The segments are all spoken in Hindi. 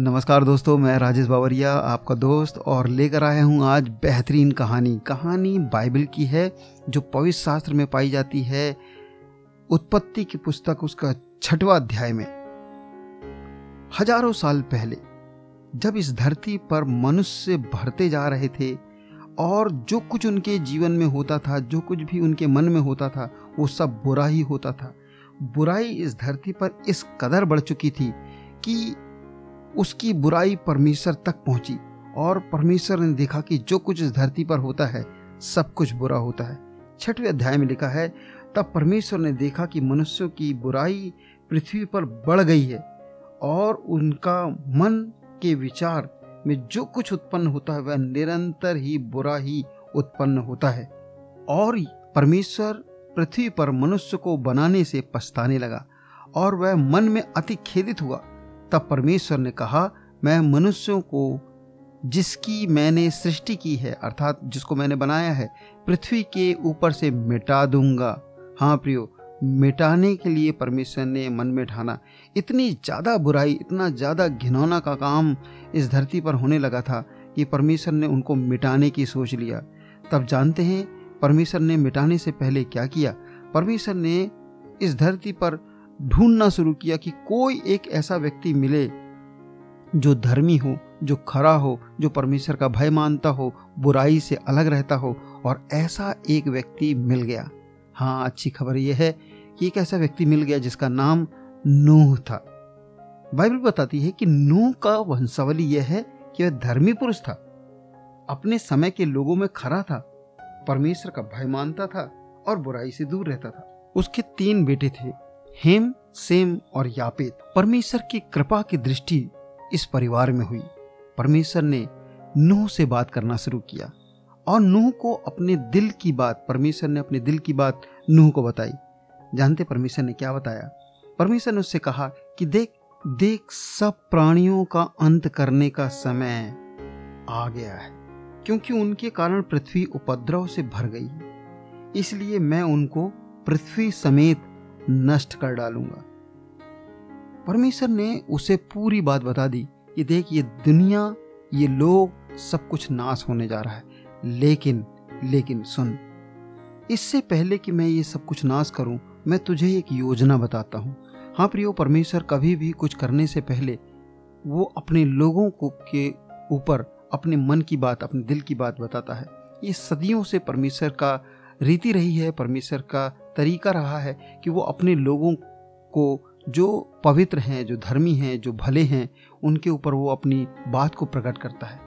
नमस्कार दोस्तों, मैं राजेश बावरिया, आपका दोस्त, और लेकर आया हूँ आज बेहतरीन कहानी। कहानी बाइबल की है, जो पवित्र शास्त्र में पाई जाती है। उत्पत्ति की पुस्तक उसका छठवा अध्याय में। हज़ारों साल पहले, जब इस धरती पर मनुष्य भरते जा रहे थे, और जो कुछ उनके जीवन में होता था, जो कुछ भी उनके मन में होता था, वो सब बुरा ही होता था। बुराई इस धरती पर इस कदर बढ़ चुकी थी कि उसकी बुराई परमेश्वर तक पहुँची और परमेश्वर ने देखा कि जो कुछ इस धरती पर होता है, सब कुछ बुरा होता है। छठवें अध्याय में लिखा है, तब परमेश्वर ने देखा कि मनुष्यों की बुराई पृथ्वी पर बढ़ गई है और उनका मन के विचार में जो कुछ उत्पन्न होता है, वह निरंतर ही बुरा ही उत्पन्न होता है और परमेश्वर पृथ्वी पर मनुष्य को बनाने से पछताने लगा और वह मन में अति खेदित हुआ। तब परमेश्वर ने कहा, मैं मनुष्यों को, जिसकी मैंने सृष्टि की है, अर्थात जिसको मैंने बनाया है, पृथ्वी के ऊपर से मिटा दूँगा। हाँ प्रियो, मिटाने के लिए परमेश्वर ने मन में ठाना। इतनी ज़्यादा बुराई, इतना ज़्यादा घिनौना का काम इस धरती पर होने लगा था कि परमेश्वर ने उनको मिटाने की सोच लिया। तब जानते हैं, परमेश्वर ने मिटाने से पहले क्या किया? परमेश्वर ने इस धरती पर ढूंढना शुरू किया कि कोई एक ऐसा व्यक्ति मिले जो धर्मी हो, जो खरा हो, जो परमेश्वर का भय मानता हो, बुराई से अलग रहता हो और ऐसा एक व्यक्ति मिल गया। हाँ अच्छी खबर यह है कि एक ऐसा व्यक्ति मिल गया जिसका नाम नूह था। बाइबल बताती है कि नूह का वंशावली यह है कि वह धर्मी पुरुष था। अपने समय के लोगों में खरा था, परमेश्वर का भय मानता था और बुराई से दूर रहता था। उसके तीन बेटे थे हेम, सेम और यापेत परमेश्वर की कृपा की दृष्टि इस परिवार में हुई। परमेश्वर ने नूह से बात करना शुरू किया और नूह को अपने दिल की बात, परमेश्वर ने अपने दिल की बात नूह को बताई। जानते परमेश्वर ने क्या बताया? परमेश्वर ने उससे कहा कि देख देख, सब प्राणियों का अंत करने का समय आ गया है, क्योंकि उनके कारण पृथ्वी उपद्रव से भर गई है। इसलिए मैं उनको पृथ्वी समेत नष्ट कर डालूँगा। परमेश्वर ने उसे पूरी बात बता दी कि देख, ये दुनिया, ये लोग सब कुछ नाश होने जा रहा है। लेकिन लेकिन सुन, इससे पहले कि मैं ये सब कुछ नाश करूँ, मैं तुझे एक योजना बताता हूँ। हाँ प्रियो, परमेश्वर कभी भी कुछ करने से पहले वो अपने लोगों को, के ऊपर अपने मन की बात, अपने दिल की बात बताता है। ये सदियों से परमेश्वर का रीति रही है, परमेश्वर का तरीका रहा है कि वो अपने लोगों को जो पवित्र हैं, जो धर्मी हैं, जो भले हैं, उनके ऊपर वो अपनी बात को प्रकट करता है।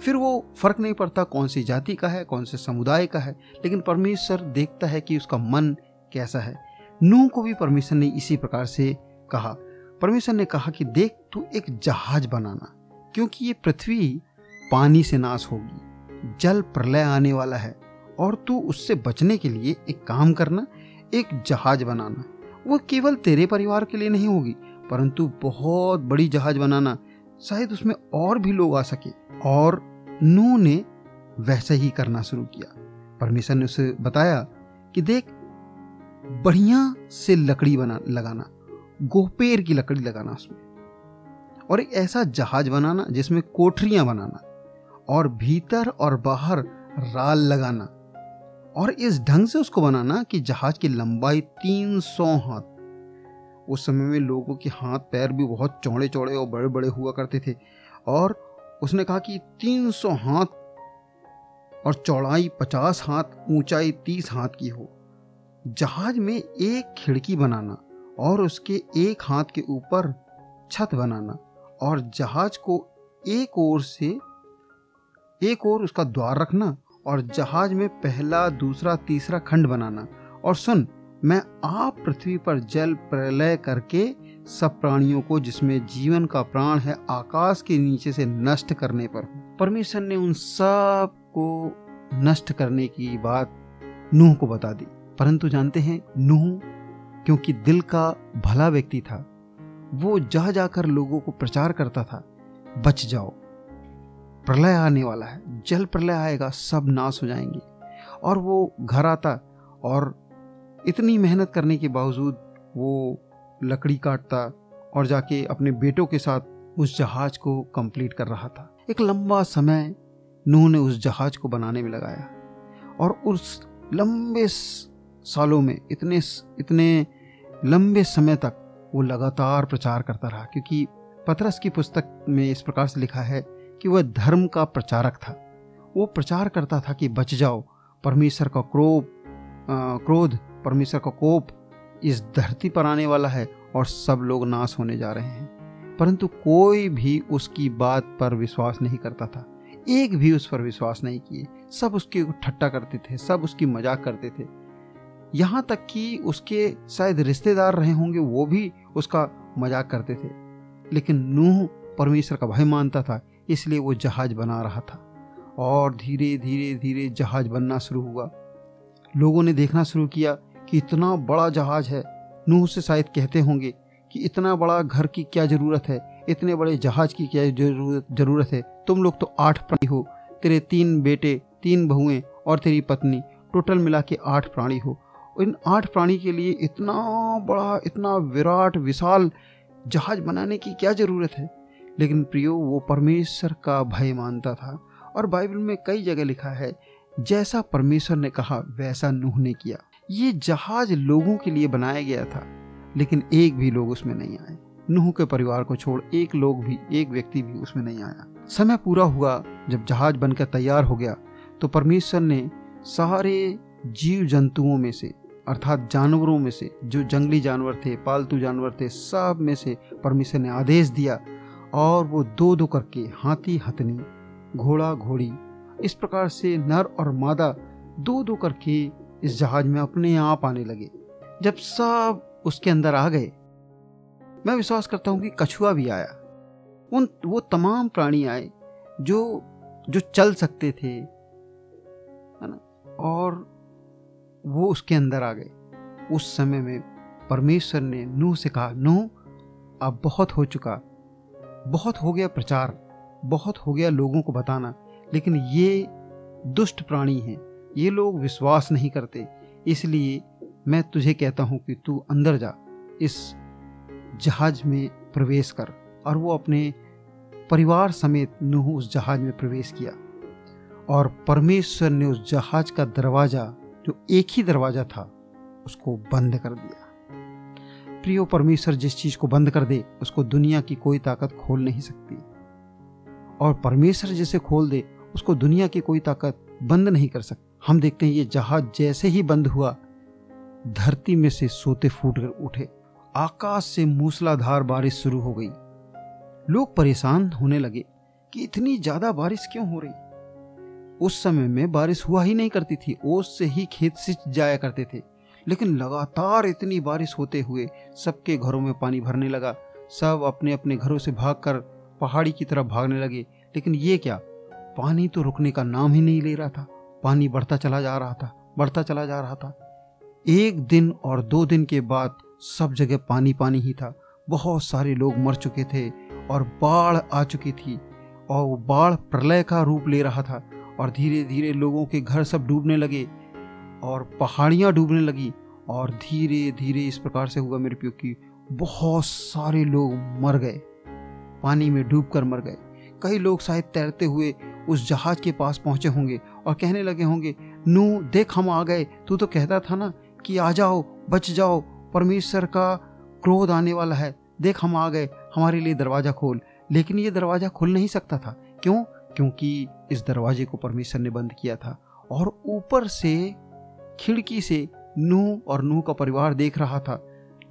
फिर वो फ़र्क नहीं पड़ता कौन सी जाति का है, कौन से समुदाय का है, लेकिन परमेश्वर देखता है कि उसका मन कैसा है। नूह को भी परमेश्वर ने इसी प्रकार से कहा। परमेश्वर ने कहा कि देख, तू एक जहाज़ बनाना, क्योंकि ये पृथ्वी पानी से नाश होगी, जल प्रलय आने वाला है, और तू उससे बचने के लिए एक काम करना एक जहाज़ बनाना। वो केवल तेरे परिवार के लिए नहीं होगी, परंतु बहुत बड़ी जहाज़ बनाना। शायद उसमें और भी लोग आ सके। और नू ने वैसे ही करना शुरू किया। परमेश्वर ने उसे बताया कि देख, बढ़िया से लकड़ी बना, लगाना। गोपेर की लकड़ी लगाना उसमें। और एक ऐसा जहाज़ बनाना जिसमें कोठरियाँ बनाना। और भीतर और बाहर राल लगाना। और इस ढंग से उसको बनाना कि जहाज़ की लंबाई 300 हाथ। उस समय में लोगों के हाथ पैर भी बहुत चौड़े चौड़े और बड़े बड़े हुआ करते थे और उसने कहा कि 300 हाथ और चौड़ाई 50 हाथ, ऊंचाई 30 हाथ की हो। जहाज़ में एक खिड़की बनाना और उसके एक हाथ के ऊपर छत बनाना और जहाज़ को एक ओर से, एक ओर उसका द्वार रखना और जहाज़ में पहला, दूसरा, तीसरा खंड बनाना। और सुन, मैं आप पृथ्वी पर जल प्रलय करके सब प्राणियों को, जिसमें जीवन का प्राण है, आकाश के नीचे से नष्ट करने पर परमेश्वर ने उन सबको नष्ट करने की बात नूह को बता दी। परंतु जानते हैं, नूह, क्योंकि दिल का भला व्यक्ति था, वो जा जाकर लोगों को प्रचार करता था, बच जाओ। प्रलय आने वाला है। जल प्रलय आएगा, सब नाश हो जाएँगे। और वो घर आता और इतनी मेहनत करने के बावजूद वो लकड़ी काटता और जाके अपने बेटों के साथ उस जहाज़ को कंप्लीट कर रहा था। एक लंबा समय नूह ने उस जहाज़ को बनाने में लगाया और उस लंबे सालों में, इतने इतने लंबे समय तक वो लगातार प्रचार करता रहा। क्योंकि पतरस की पुस्तक में इस प्रकार से लिखा है कि वह धर्म का प्रचारक था। वो प्रचार करता था कि बच जाओ, परमेश्वर का क्रोध क्रोध, परमेश्वर का कोप इस धरती पर आने वाला है और सब लोग नाश होने जा रहे हैं। परंतु कोई भी उसकी बात पर विश्वास नहीं करता था। एक भी उस पर विश्वास नहीं किए। सब उसके ठट्टा करते थे, सब उसकी मज़ाक करते थे। यहाँ तक कि उसके शायद रिश्तेदार रहे होंगे, वो भी उसका मज़ाक करते थे। लेकिन नूह परमेश्वर का भय मानता था इसलिए वो जहाज़ बना रहा था। और धीरे धीरे धीरे जहाज़ बनना शुरू हुआ। लोगों ने देखना शुरू किया कि इतना बड़ा जहाज़ है। नूह से शायद कहते होंगे कि इतना बड़ा घर की क्या ज़रूरत है? इतने बड़े जहाज़ की क्या ज़रूरत ज़रूरत है? तुम लोग तो आठ प्राणी हो। तेरे तीन बेटे, तीन बहुएँ और तेरी पत्नी, टोटल मिला के आठ प्राणी हो। इन आठ प्राणी के लिए इतना बड़ा, इतना विराट, विशाल जहाज़ बनाने की क्या ज़रूरत है? लेकिन प्रियो, वो परमेश्वर का भय मानता था। और बाइबल में कई जगह लिखा है, जैसा परमेश्वर ने कहा, वैसा नूह ने किया। ये जहाज़ लोगों के लिए बनाया गया था, लेकिन एक भी लोग उसमें नहीं आए। नूह के परिवार को छोड़ एक लोग भी, एक व्यक्ति भी उसमें नहीं आया। समय पूरा हुआ, जब जहाज़ बनकर तैयार हो गया तो परमेश्वर ने सारे जीव जंतुओं में से, अर्थात जानवरों में से, जो जंगली जानवर थे, पालतू जानवर थे, सब में से परमेश्वर ने आदेश दिया और वो दो दो करके हाथी, हथनी, घोड़ा, घोड़ी, इस प्रकार से नर और मादा दो दो करके इस जहाज़ में अपने आप आने लगे। जब सब उसके अंदर आ गए, मैं विश्वास करता हूँ कि कछुआ भी आया। उन, वो तमाम प्राणी आए जो जो चल सकते थे, है ना? और वो उसके अंदर आ गए। उस समय में परमेश्वर ने नूह से कहा, नूह, अब बहुत हो चुका। बहुत हो गया प्रचार, बहुत हो गया लोगों को बताना, लेकिन ये दुष्ट प्राणी हैं, ये लोग विश्वास नहीं करते। इसलिए मैं तुझे कहता हूँ कि तू अंदर जा, इस जहाज़ में प्रवेश कर। और वो अपने परिवार समेत नूह उस जहाज़ में प्रवेश किया। और परमेश्वर ने उस जहाज़ का दरवाज़ा, जो एक ही दरवाज़ा था, उसको बंद कर दिया। प्रियो परमेश्वर जिस चीज़ को बंद कर दे, उसको दुनिया की कोई ताकत खोल नहीं सकती। और परमेश्वर जिसे खोल दे, उसको दुनिया की कोई ताकत बंद नहीं कर सकती। हम देखते हैं ये जहाज़ जैसे ही बंद हुआ, धरती में से सोते फूट कर उठे। आकाश से मूसलाधार बारिश शुरू हो गई। लोग परेशान होने लगे कि इतनी ज़्यादा बारिश क्यों हो रही? उस समय में बारिश हुआ ही नहीं करती थी, ओस से ही खेत सिंच जाया करते थे। लेकिन लगातार इतनी बारिश होते हुए सबके घरों में पानी भरने लगा। सब अपने अपने घरों से भागकर पहाड़ी की तरफ़ भागने लगे। लेकिन ये क्या? पानी तो रुकने का नाम ही नहीं ले रहा था। पानी बढ़ता चला जा रहा था, बढ़ता चला जा रहा था। एक दिन और दो दिन के बाद सब जगह पानी पानी ही था। बहुत सारे लोग मर चुके थे और बाढ़ आ चुकी थी और वो बाढ़ प्रलय का रूप ले रहा था और धीरे धीरे लोगों के घर सब डूबने लगे। और पहाड़ियाँ डूबने लगी और धीरे धीरे इस प्रकार से हुआ मेरे प्यो की बहुत सारे लोग मर गए। पानी में डूब कर मर गए। कई लोग शायद तैरते हुए उस जहाज़ के पास पहुँचे होंगे और कहने लगे होंगे, नू, देख हम आ गए। तू तो कहता था ना कि आ जाओ, बच जाओ। परमेश्वर का क्रोध आने वाला है। देख हम आ गए। हमारे लिए दरवाज़ा खोल। लेकिन ये दरवाज़ा खुल नहीं सकता था। क्यों? क्योंकि इस दरवाजे को परमेश्वर ने बंद किया था और ऊपर से खिड़की से नूह और नूह का परिवार देख रहा था।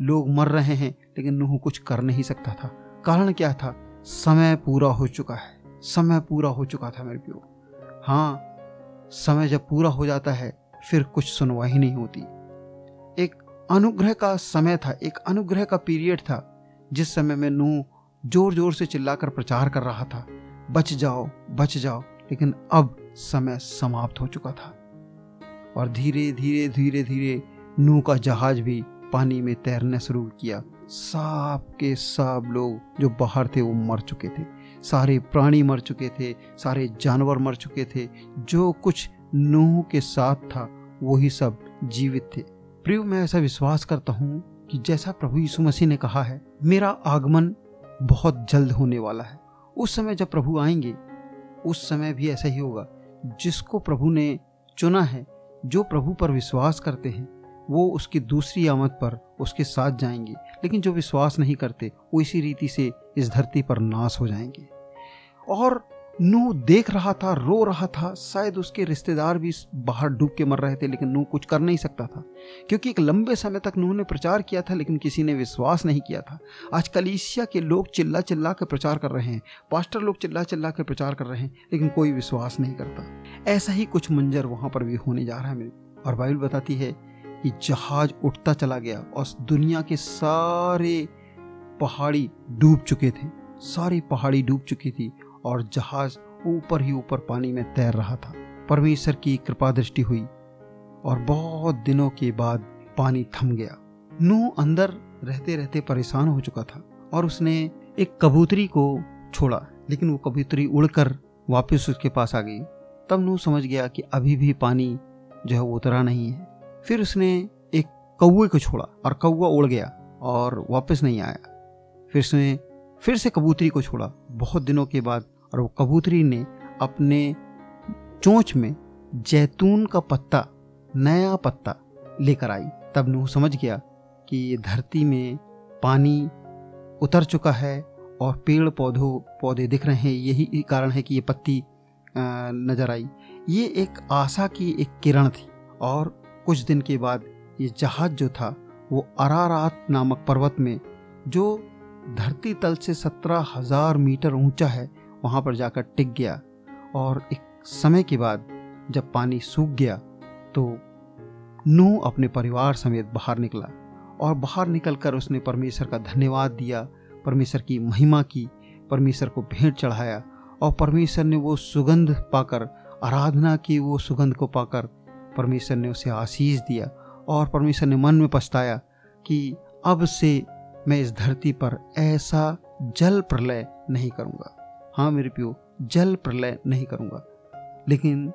लोग मर रहे हैं, लेकिन नूह कुछ कर नहीं सकता था। कारण क्या था? समय पूरा हो चुका है। समय पूरा हो चुका था मेरे प्यो। हाँ समय जब पूरा हो जाता है, फिर कुछ सुनवाई नहीं होती। एक अनुग्रह का समय था, एक अनुग्रह का पीरियड था, जिस समय में नूह ज़ोर ज़ोर से चिल्लाकर प्रचार कर रहा था। बच जाओ बच जाओ, लेकिन अब समय समाप्त हो चुका था। और धीरे धीरे धीरे धीरे नू का जहाज़ भी पानी में तैरना शुरू किया। साफ़ के सब लोग जो बाहर थे, वो मर चुके थे। सारे प्राणी मर चुके थे, सारे जानवर मर चुके थे। जो कुछ नूह के साथ था, वही सब जीवित थे। प्रिय, मैं ऐसा विश्वास करता हूँ कि जैसा प्रभु यीशु मसीह ने कहा है, मेरा आगमन बहुत जल्द होने वाला है। उस समय जब प्रभु आएँगे, उस समय भी ऐसा ही होगा। जिसको प्रभु ने चुना है जो प्रभु पर विश्वास करते हैं, वो उसकी दूसरी आमद पर उसके साथ जाएँगे। लेकिन जो विश्वास नहीं करते, वो इसी रीति से इस धरती पर नाश हो जाएँगे। और नू देख रहा था, रो रहा था, शायद उसके रिश्तेदार भी बाहर डूब के मर रहे थे, लेकिन नू कुछ कर नहीं सकता था। क्योंकि एक लंबे समय तक नू ने प्रचार किया था, लेकिन किसी ने विश्वास नहीं किया था। आज कलीसिया के लोग चिल्ला चिल्ला कर प्रचार कर रहे हैं, पास्टर लोग चिल्ला चिल्ला कर प्रचार कर रहे हैं, लेकिन कोई विश्वास नहीं करता। ऐसा ही कुछ मंजर वहाँ पर भी होने जा रहा है। मेरे और बाइबल बताती है कि जहाज़ उठता चला गया, और दुनिया के सारे पहाड़ी डूब चुके थे, सारी पहाड़ी डूब चुकी थी। और जहाज़ ऊपर ही ऊपर पानी में तैर रहा था। परमेश्वर की कृपा दृष्टि हुई और बहुत दिनों के बाद पानी थम गया। नू अंदर रहते रहते परेशान हो चुका था और उसने एक कबूतरी को छोड़ा, लेकिन वो कबूतरी उड़कर वापस उसके पास आ गई। तब नू समझ गया कि अभी भी पानी जो है वो उतरा नहीं है। फिर उसने एक कौए को छोड़ा और कौआ उड़ गया और वापस नहीं आया। फिर उसने फिर से कबूतरी को छोड़ा। बहुत दिनों के बाद और वो कबूतरी ने अपने चोंच में जैतून का पत्ता, नया पत्ता लेकर आई। तब नूह समझ गया कि ये धरती में पानी उतर चुका है और पेड़ पौधों, पौधे दिख रहे हैं। यही कारण है कि ये पत्ती नज़र आई। ये एक आशा की एक किरण थी और कुछ दिन के बाद ये जहाज़ जो था, वो अरारात नामक पर्वत में, जो धरती तल से सत्रह हज़ार मीटर ऊँचा है, वहाँ पर जाकर टिक गया। और एक समय के बाद जब पानी सूख गया तो नू अपने परिवार समेत बाहर निकला और बाहर निकलकर उसने परमेश्वर का धन्यवाद दिया, परमेश्वर की महिमा की, परमेश्वर को भेंट चढ़ाया और परमेश्वर ने वो सुगंध पाकर, आराधना की वो सुगंध को पाकर परमेश्वर ने उसे आशीष दिया और परमेश्वर ने मन में पछताया कि अब से मैं इस धरती पर ऐसा जल प्रलय नहीं करूँगा। हाँ मेरे प्यो, जल प्रलय नहीं करूँगा। लेकिन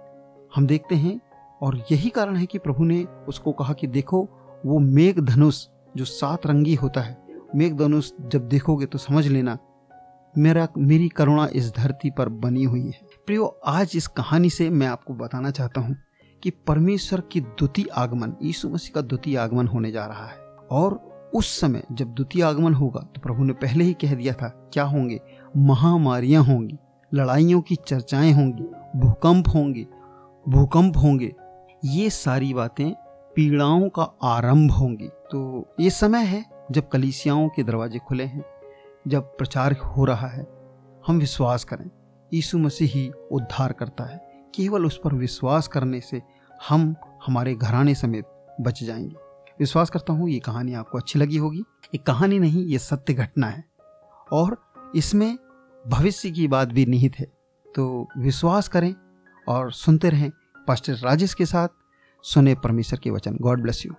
हम देखते हैं और यही कारण है कि प्रभु ने उसको कहा कि देखो, वो मेघ धनुष जो सात रंगी होता है मेघ धनुष जब देखोगे तो समझ लेना, मेरा, मेरी करुणा इस धरती पर बनी हुई है। प्रियो, आज इस कहानी से मैं आपको बताना चाहता हूँ कि परमेश्वर की द्वितीय आगमन, यीशु मसीह का द्वितीय आगमन होने जा रहा है और उस समय जब द्वितीय आगमन होगा तो प्रभु ने पहले ही कह दिया था, क्या होंगे? महामारियाँ होंगी, लड़ाइयों की चर्चाएँ होंगी, भूकंप होंगे भूकंप होंगे, ये सारी बातें पीड़ाओं का आरंभ होंगी। तो ये समय है जब कलीसियाओं के दरवाजे खुले हैं, जब प्रचार हो रहा है। हम विश्वास करें, यीशु मसीह ही उद्धार करता है। केवल उस पर विश्वास करने से हम हमारे घराने समेत बच जाएँगे। विश्वास करता हूँ ये कहानी आपको अच्छी लगी होगी। ये कहानी नहीं, ये सत्य घटना है। और इसमें भविष्य की बात भी निहित है। तो विश्वास करें और सुनते रहें पास्टर राजेश के साथ। सुने परमेश्वर के वचन। God bless you.